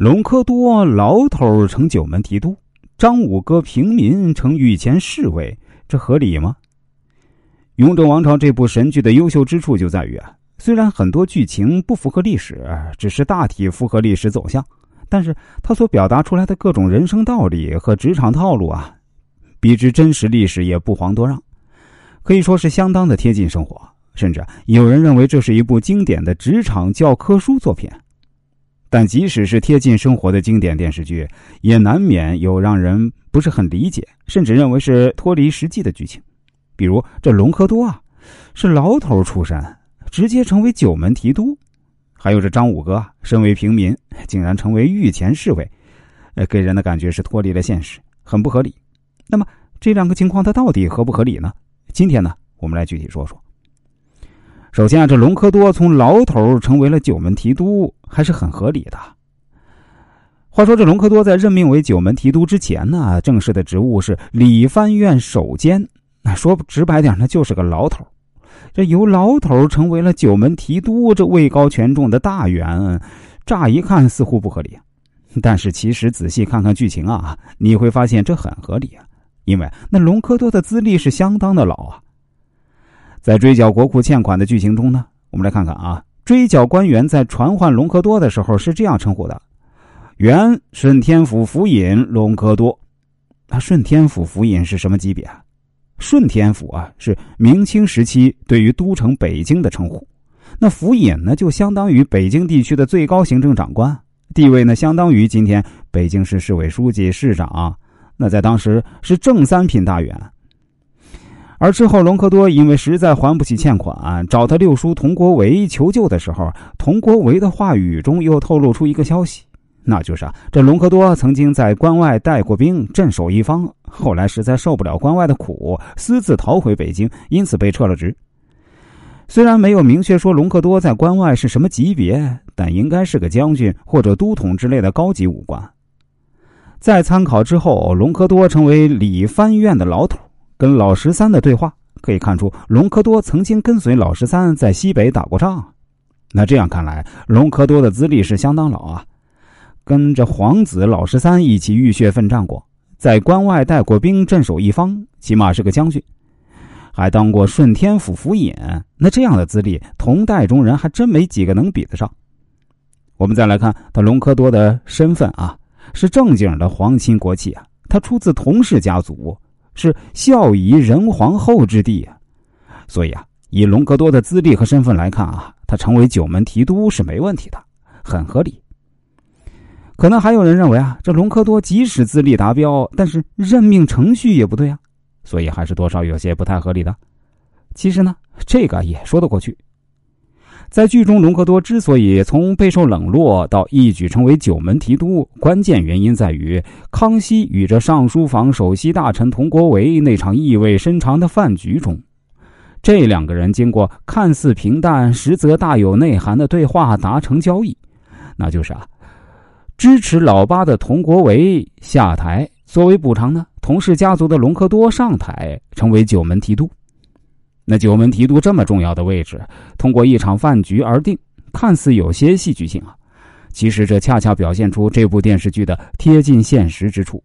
隆科多牢头成九门提督，张五哥平民成御前侍卫，这合理吗？《雍正王朝》这部神剧的优秀之处就在于啊，虽然很多剧情不符合历史，只是大体符合历史走向，但是它所表达出来的各种人生道理和职场套路啊，比之真实历史也不遑多让，可以说是相当的贴近生活，甚至有人认为这是一部经典的职场教科书作品。但即使是贴近生活的经典电视剧，也难免有让人不是很理解，甚至认为是脱离实际的剧情。比如这隆科多啊，是牢头出身，直接成为九门提督；还有这张五哥，身为平民，竟然成为御前侍卫，呃，给人的感觉是脱离了现实，很不合理。那么这两个情况它到底合不合理呢？今天呢，我们来具体说说。首先啊，这隆科多从牢头成为了九门提督，还是很合理的。话说，这隆科多在任命为九门提督之前呢，正式的职务是理藩院守监，那说直白点，那就是个牢头。这由牢头成为了九门提督，这位高权重的大员，乍一看似乎不合理，但是其实仔细看看剧情啊，你会发现这很合理啊，因为那隆科多的资历是相当的老啊。在追缴国库欠款的剧情中呢，我们来看看啊，追缴官员在传唤隆科多的时候是这样称呼的：“原顺天府府尹隆科多。”啊，顺天府府尹是什么级别啊？顺天府啊，是明清时期对于都城北京的称呼。那府尹呢，就相当于北京地区的最高行政长官，地位呢，相当于今天北京市市委书记、市长。那在当时是正三品大员。而之后，隆科多因为实在还不起欠款，找他六叔佟国维求救的时候，佟国维的话语中又透露出一个消息，那就是啊，这隆科多曾经在关外带过兵，镇守一方，后来实在受不了关外的苦，私自逃回北京，因此被撤了职。虽然没有明确说隆科多在关外是什么级别，但应该是个将军或者都统之类的高级武官。在参考之后，隆科多成为理藩院的老头。跟老十三的对话可以看出，隆科多曾经跟随老十三在西北打过仗。那这样看来，隆科多的资历是相当老啊，跟着皇子老十三一起浴血奋战过，在关外带过兵，镇守一方，起码是个将军，还当过顺天府府尹。那这样的资历，同代中人还真没几个能比得上。我们再来看他隆科多的身份啊，是正经的皇亲国戚啊，他出自佟氏家族。是孝仪仁皇后之地啊，所以啊，以隆科多的资历和身份来看啊，他成为九门提督是没问题的，很合理。可能还有人认为啊，这隆科多即使资历达标，但是任命程序也不对啊，所以还是多少有些不太合理的。其实呢，这个也说得过去。在剧中，隆科多之所以从备受冷落到一举成为九门提督，关键原因在于康熙与这尚书房首席大臣佟国维那场意味深长的饭局中，这两个人经过看似平淡，实则大有内涵的对话达成交易，那就是啊，支持老八的佟国维下台，作为补偿呢，佟氏家族的隆科多上台，成为九门提督。那九门提督这么重要的位置，通过一场饭局而定，看似有些戏剧性啊。其实这恰恰表现出这部电视剧的贴近现实之处。